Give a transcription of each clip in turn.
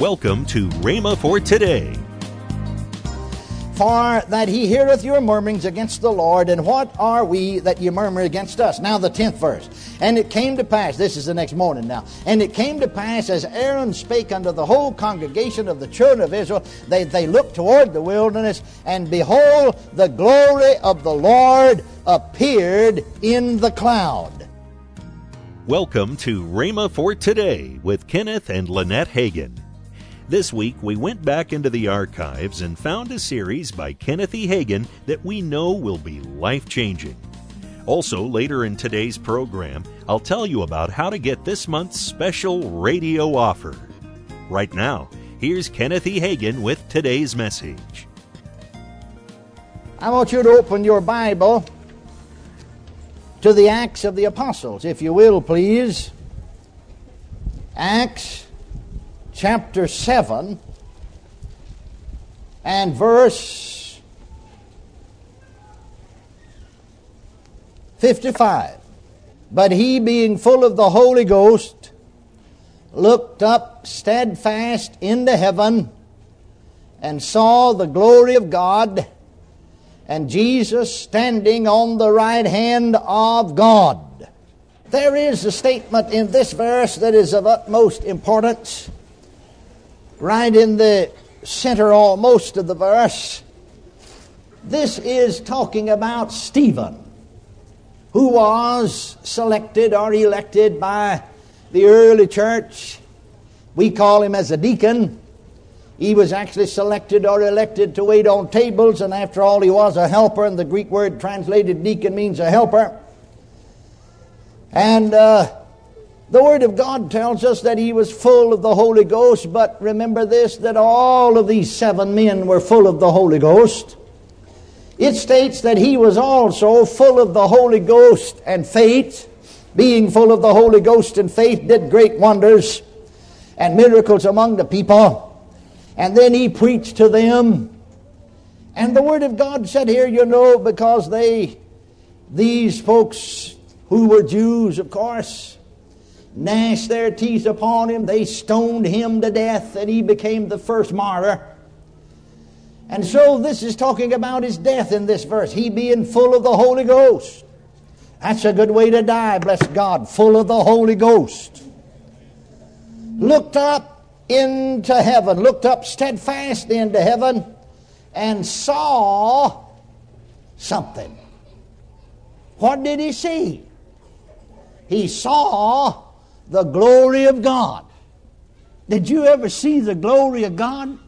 Welcome to Rhema for today. For that he heareth your murmurings against the Lord, and what are we that ye murmur against us? Now, the tenth verse. And it came to pass, this is the next morning now, and it came to pass as Aaron spake unto the whole congregation of the children of Israel, they, they looked toward the wilderness, and behold, the glory of the Lord appeared in the cloud. Welcome to Rhema for today with Kenneth and Lynette Hagin. This week, we went back into the archives and found a series by Kenneth E. Hagin that we know will be life changing. Also, later in today's program, I'll tell you about how to get this month's special radio offer. Right now, here's Kenneth E. Hagin with today's message. I want you to open your Bible to the Acts of the Apostles, if you will, please. Acts chapter 7 and verse 55. But he, being full of the Holy Ghost, looked up steadfast into heaven and saw the glory of God and Jesus standing on the right hand of God. There is a statement in this verse that is of utmost importance right in the center almost of the verse. This is talking about Stephen, who was selected or elected by the early church. We call him as a deacon. He was actually selected or elected to wait on tables, and after all, he was a helper, and the Greek word translated deacon means a helper. And uh, the Word of God tells us that he was full of the Holy Ghost, but remember this that all of these seven men were full of the Holy Ghost. It states that he was also full of the Holy Ghost and faith. Being full of the Holy Ghost and faith, did great wonders and miracles among the people. And then he preached to them. And the Word of God said here, you know, because they, these folks who were Jews, of course, gnashed their teeth upon him. They stoned him to death, and he became the first martyr. And so this is talking about his death in this verse. He being full of the Holy Ghost. That's a good way to die, bless God, full of the Holy Ghost. Looked up into heaven, looked up steadfast into heaven, and saw something. What did he see? He saw the glory of God. Did you ever see the glory of God?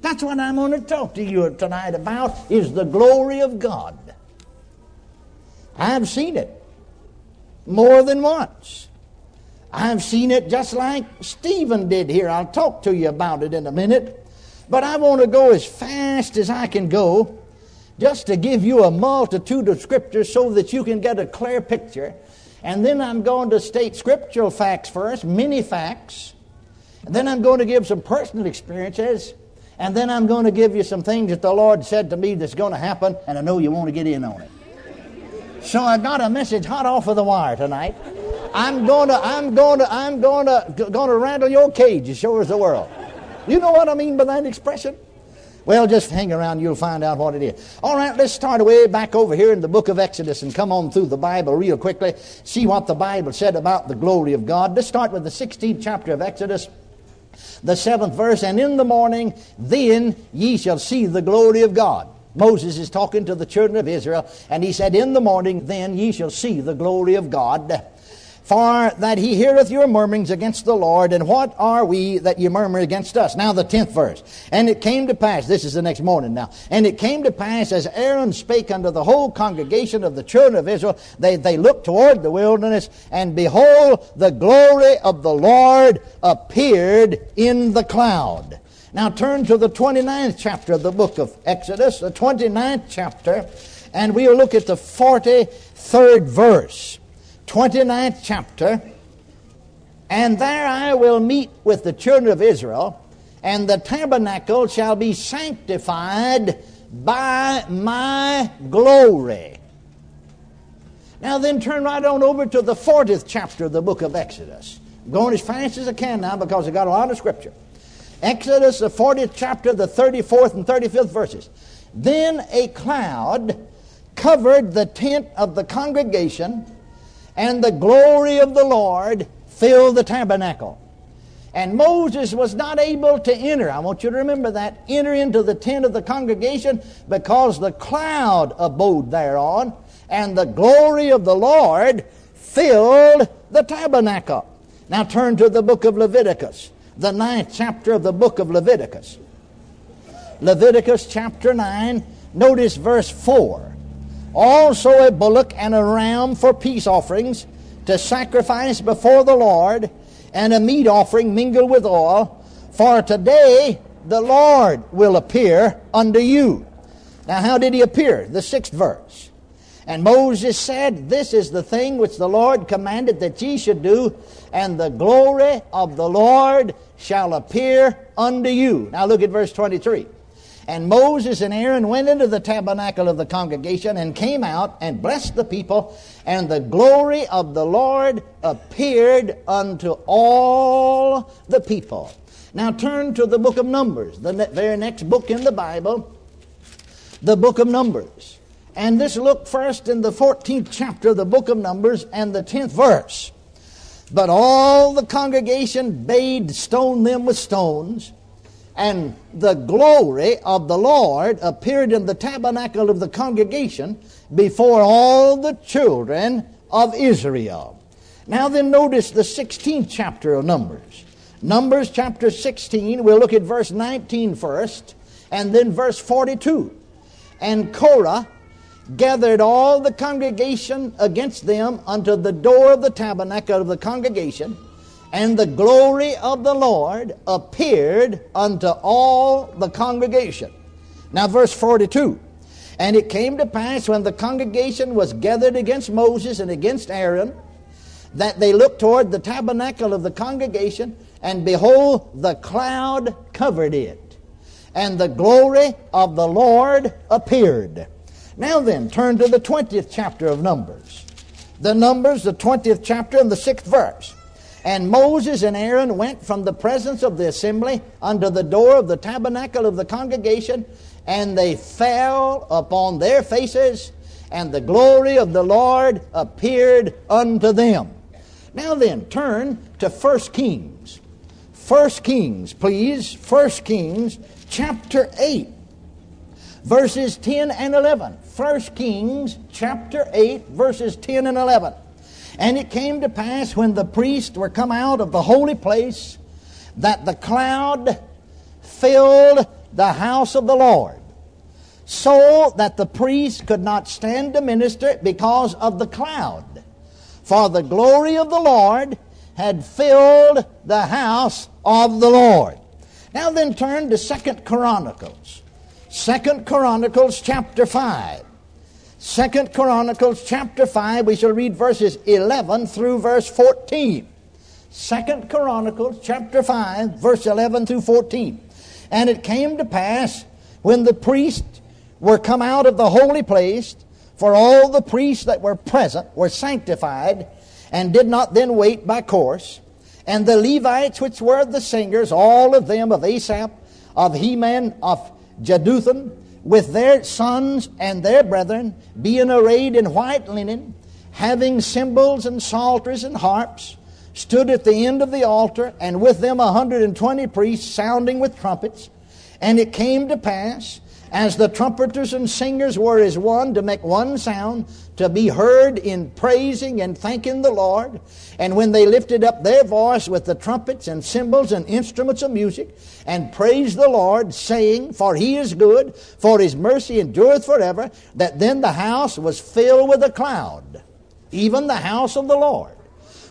That's what I'm going to talk to you tonight about is the glory of God. I've seen it more than once. I've seen it just like Stephen did here. I'll talk to you about it in a minute. But I want to go as fast as I can go just to give you a multitude of scriptures so that you can get a clear picture and then I'm going to state scriptural facts first, many facts. And then I'm going to give some personal experiences. And then I'm going to give you some things that the Lord said to me that's going to happen, and I know you want to get in on it. So I got a message hot off of the wire tonight. I'm going to, I'm going to, I'm going to, going to rattle your cage as sure as the world. You know what I mean by that expression? Well, just hang around, you'll find out what it is. All right, let's start away back over here in the book of Exodus and come on through the Bible real quickly, see what the Bible said about the glory of God. Let's start with the 16th chapter of Exodus, the seventh verse. And in the morning, then ye shall see the glory of God. Moses is talking to the children of Israel, and he said, In the morning, then ye shall see the glory of God. For that he heareth your murmurings against the Lord, and what are we that ye murmur against us? Now the tenth verse. And it came to pass, this is the next morning now, and it came to pass as Aaron spake unto the whole congregation of the children of Israel, they, they looked toward the wilderness, and behold, the glory of the Lord appeared in the cloud. Now turn to the 29th chapter of the book of Exodus, the 29th chapter, and we'll look at the 43rd verse. 29th chapter, and there I will meet with the children of Israel, and the tabernacle shall be sanctified by my glory. Now, then, turn right on over to the 40th chapter of the book of Exodus. I'm going as fast as I can now because I got a lot of scripture. Exodus, the 40th chapter, the 34th and 35th verses. Then a cloud covered the tent of the congregation, and the glory of the Lord filled the tabernacle. And Moses was not able to enter. I want you to remember that. Enter into the tent of the congregation because the cloud abode thereon, and the glory of the Lord filled the tabernacle. Now turn to the book of Leviticus, the ninth chapter of the book of Leviticus. Leviticus chapter 9, notice verse 4. Also a bullock and a ram for peace offerings to sacrifice before the Lord, and a meat offering mingled with oil. For today the Lord will appear unto you. Now, how did he appear? The sixth verse. And Moses said, This is the thing which the Lord commanded that ye should do, and the glory of the Lord shall appear unto you. Now look at verse 23. And Moses and Aaron went into the tabernacle of the congregation and came out and blessed the people, and the glory of the Lord appeared unto all the people. Now turn to the book of Numbers, the very next book in the Bible, the book of Numbers. And this look first in the 14th chapter of the book of Numbers and the 10th verse. But all the congregation bade stone them with stones, and the glory of the Lord appeared in the tabernacle of the congregation before all the children of Israel. Now then, notice the 16th chapter of Numbers. Numbers chapter 16, we'll look at verse 19 first, and then verse 42. And Korah gathered all the congregation against them unto the door of the tabernacle of the congregation, and the glory of the Lord appeared unto all the congregation. Now, verse 42. And it came to pass when the congregation was gathered against Moses and against Aaron, that they looked toward the tabernacle of the congregation, and behold, the cloud covered it, and the glory of the Lord appeared. Now then, turn to the 20th chapter of Numbers. The Numbers, the 20th chapter, and the 6th verse. And Moses and Aaron went from the presence of the assembly unto the door of the tabernacle of the congregation, and they fell upon their faces, and the glory of the Lord appeared unto them. Now then, turn to 1 Kings. 1 Kings, please. 1 Kings chapter 8 verses 10 and 11. 1 Kings chapter 8, verses 10 and 11. And it came to pass when the priests were come out of the holy place that the cloud filled the house of the Lord, so that the priests could not stand to minister because of the cloud. For the glory of the Lord had filled the house of the Lord. Now then turn to Second Chronicles Second Chronicles chapter 5. Second Chronicles chapter 5, we shall read verses 11 through verse 14. Second Chronicles chapter 5, verse 11 through 14. And it came to pass when the priests were come out of the holy place, for all the priests that were present were sanctified, and did not then wait by course. And the Levites, which were the singers, all of them of Asaph, of Heman, of Jeduthun, with their sons and their brethren, being arrayed in white linen, having cymbals and psalteries and harps, stood at the end of the altar, and with them a hundred and twenty priests sounding with trumpets. And it came to pass, as the trumpeters and singers were as one to make one sound, to be heard in praising and thanking the Lord. And when they lifted up their voice with the trumpets and cymbals and instruments of music, and praised the Lord, saying, For he is good, for his mercy endureth forever, that then the house was filled with a cloud, even the house of the Lord,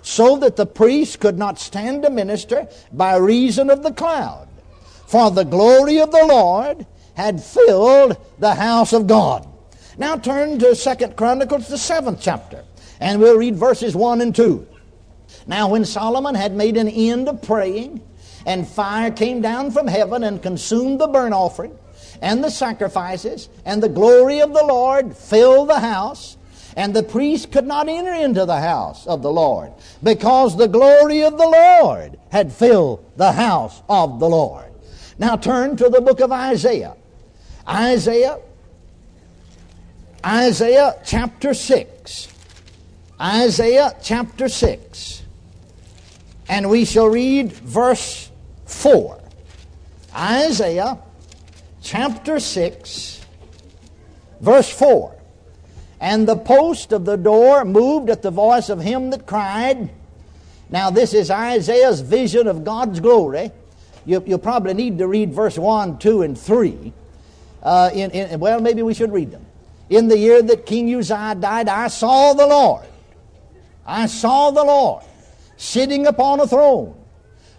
so that the priests could not stand to minister by reason of the cloud. For the glory of the Lord had filled the house of God. Now turn to Second Chronicles, the seventh chapter, and we'll read verses 1 and 2. Now, when Solomon had made an end of praying, and fire came down from heaven and consumed the burnt offering and the sacrifices, and the glory of the Lord filled the house, And the priest could not enter into the house of the Lord because the glory of the Lord had filled the house of the Lord. Now turn to the book of Isaiah. Isaiah, Isaiah chapter 6. Isaiah chapter 6. And we shall read verse 4. Isaiah chapter 6, verse 4. And the post of the door moved at the voice of him that cried. Now, this is Isaiah's vision of God's glory. You, will probably need to read verse 1, 2, and 3. Uh, in, in, well, maybe we should read them. In the year that King Uzziah died, I saw the Lord. I saw the Lord sitting upon a throne,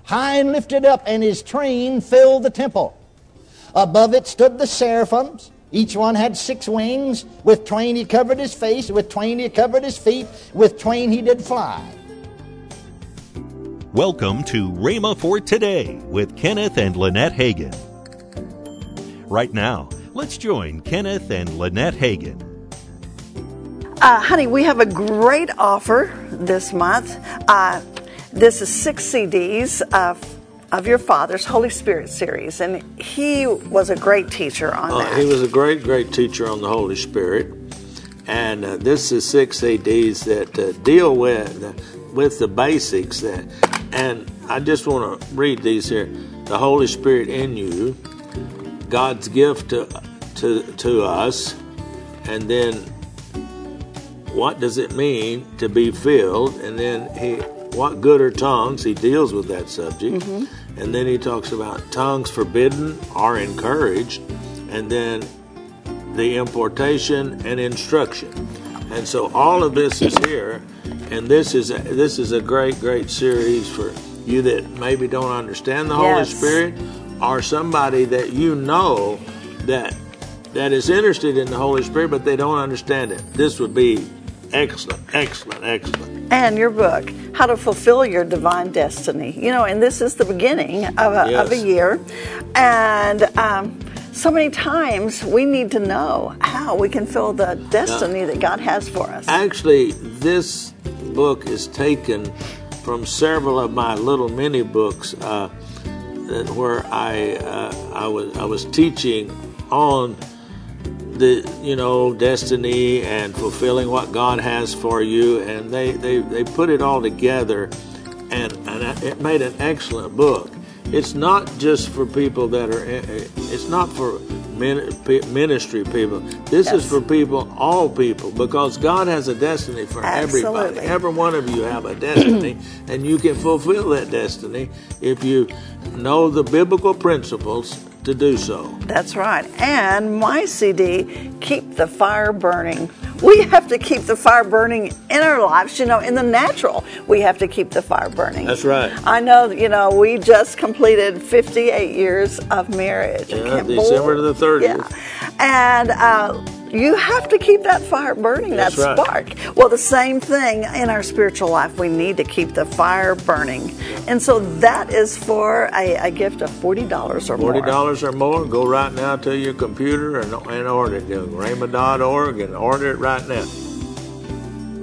high and lifted up, and his train filled the temple. Above it stood the seraphims. Each one had six wings. With twain he covered his face, with twain he covered his feet, with twain he did fly. Welcome to Rhema for Today with Kenneth and Lynette Hagin. Right now, let's join Kenneth and Lynette Hagin. Uh, honey, we have a great offer this month. Uh, this is six CDs of of your father's Holy Spirit series, and he was a great teacher on uh, that. He was a great, great teacher on the Holy Spirit, and uh, this is six CDs that uh, deal with with the basics. That, and I just want to read these here: the Holy Spirit in you, God's gift to to to us, and then what does it mean to be filled, and then he what good are tongues? He deals with that subject. Mm-hmm. And then he talks about tongues forbidden are encouraged. And then the importation and instruction. And so all of this is here. And this is a, this is a great, great series for you that maybe don't understand the Holy. Spirit or somebody that you know that that is interested in the Holy Spirit but they don't understand it. This would be excellent, excellent, excellent and your book, How to Fulfill Your Divine Destiny. You know, and this is the beginning of a, yes. of a year. And um, so many times we need to know how we can fill the destiny now, that God has for us. Actually, this book is taken from several of my little mini books uh, where I, uh, I, was, I was teaching on the you know destiny and fulfilling what God has for you, and they they, they put it all together, and and it made an excellent book. It's not just for people that are. Eh, eh, it's not for ministry people. This yes. is for people, all people, because God has a destiny for Absolutely. everybody. Every one of you have a destiny, and you can fulfill that destiny if you know the biblical principles to do so. That's right. And my CD, Keep the Fire Burning. We have to keep the fire burning in our lives, you know, in the natural. We have to keep the fire burning. That's right. I know, you know, we just completed 58 years of marriage. Yeah, December the 30th. Yeah. And, uh, you have to keep that fire burning, That's that spark. Right. Well, the same thing in our spiritual life. We need to keep the fire burning. And so that is for a, a gift of $40 or more. $40 or more. Go right now to your computer and, and order it. Rhema.org and order it right now.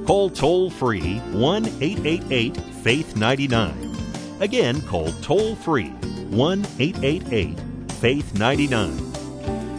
Call toll free 1 888 Faith 99. Again, call toll free 1 888 Faith 99.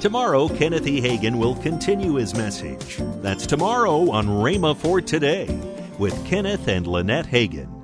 Tomorrow, Kenneth E. Hagin will continue his message. That's tomorrow on Rhema for Today with Kenneth and Lynette Hagin.